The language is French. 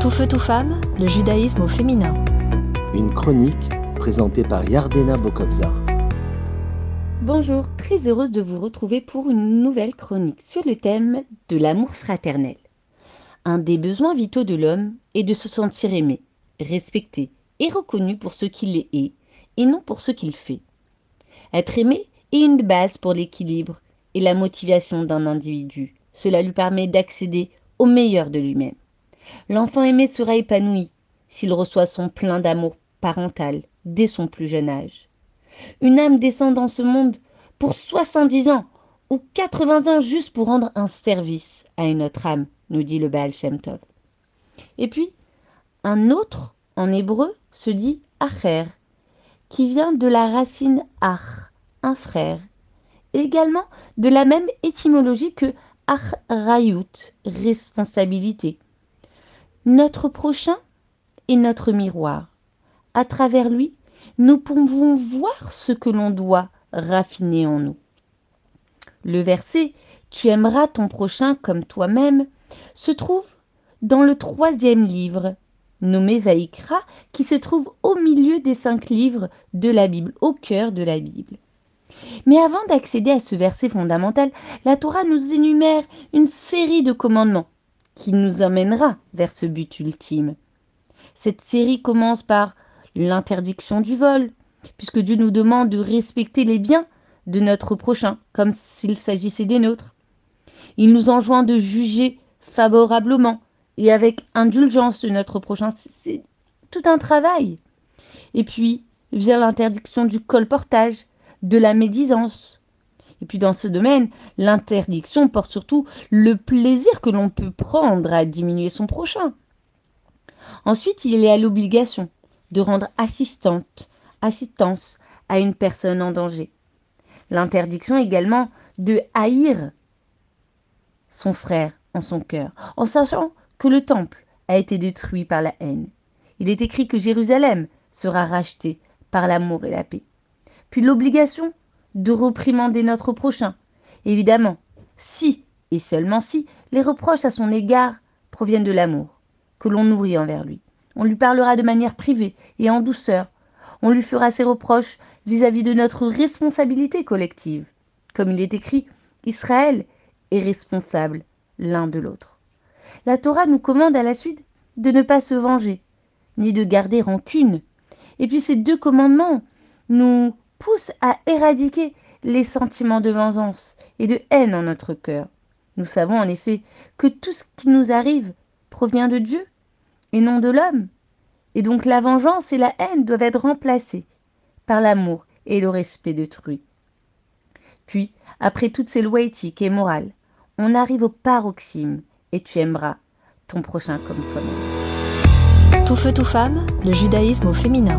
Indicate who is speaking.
Speaker 1: Tout feu, tout femme, le judaïsme au féminin.
Speaker 2: Une chronique présentée par Yardena Bokobzar.
Speaker 3: Bonjour, très heureuse de vous retrouver pour une nouvelle chronique sur le thème de l'amour fraternel. Un des besoins vitaux de l'homme est de se sentir aimé, respecté et reconnu pour ce qu'il est et non pour ce qu'il fait. Être aimé est une base pour l'équilibre et la motivation d'un individu. Cela lui permet d'accéder au meilleur de lui-même. L'enfant aimé sera épanoui s'il reçoit son plein d'amour parental dès son plus jeune âge. Une âme descend dans ce monde pour 70 ans ou 80 ans juste pour rendre un service à une autre âme, nous dit le Baal Shem Tov. Et puis, un autre, en hébreu, se dit acher, qui vient de la racine ach, un frère, également de la même étymologie que achrayut, responsabilité. Notre prochain est notre miroir. À travers lui, nous pouvons voir ce que l'on doit raffiner en nous. Le verset Tu aimeras ton prochain comme toi-même se trouve dans le troisième livre, nommé Vaïkra, qui se trouve au milieu des cinq livres de la Bible, au cœur de la Bible. Mais avant d'accéder à ce verset fondamental, la Torah nous énumère une série de commandements qui nous emmènera vers ce but ultime. Cette série commence par l'interdiction du vol, puisque Dieu nous demande de respecter les biens de notre prochain, comme s'il s'agissait des nôtres. Il nous enjoint de juger favorablement et avec indulgence de notre prochain. C'est tout un travail. Et puis vient l'interdiction du colportage, de la médisance, et puis dans ce domaine, l'interdiction porte surtout le plaisir que l'on peut prendre à diminuer son prochain. Ensuite, il y a l'obligation de rendre assistante, assistance à une personne en danger. L'interdiction également de haïr son frère en son cœur, en sachant que le temple a été détruit par la haine. Il est écrit que Jérusalem sera rachetée par l'amour et la paix. Puis l'obligation de reprimander notre prochain. Évidemment, si, et seulement si, les reproches à son égard proviennent de l'amour que l'on nourrit envers lui. On lui parlera de manière privée et en douceur. On lui fera ses reproches vis-à-vis de notre responsabilité collective. Comme il est écrit, Israël est responsable l'un de l'autre. La Torah nous commande à la suite de ne pas se venger, ni de garder rancune. Et puis ces deux commandements nous pousse à éradiquer les sentiments de vengeance et de haine en notre cœur. Nous savons en effet que tout ce qui nous arrive provient de Dieu et non de l'homme. Et donc la vengeance et la haine doivent être remplacées par l'amour et le respect d'autrui. Puis, après toutes ces lois éthiques et morales, on arrive au paroxysme et tu aimeras ton prochain comme toi-même.
Speaker 1: Tout feu, tout femme, le judaïsme au féminin.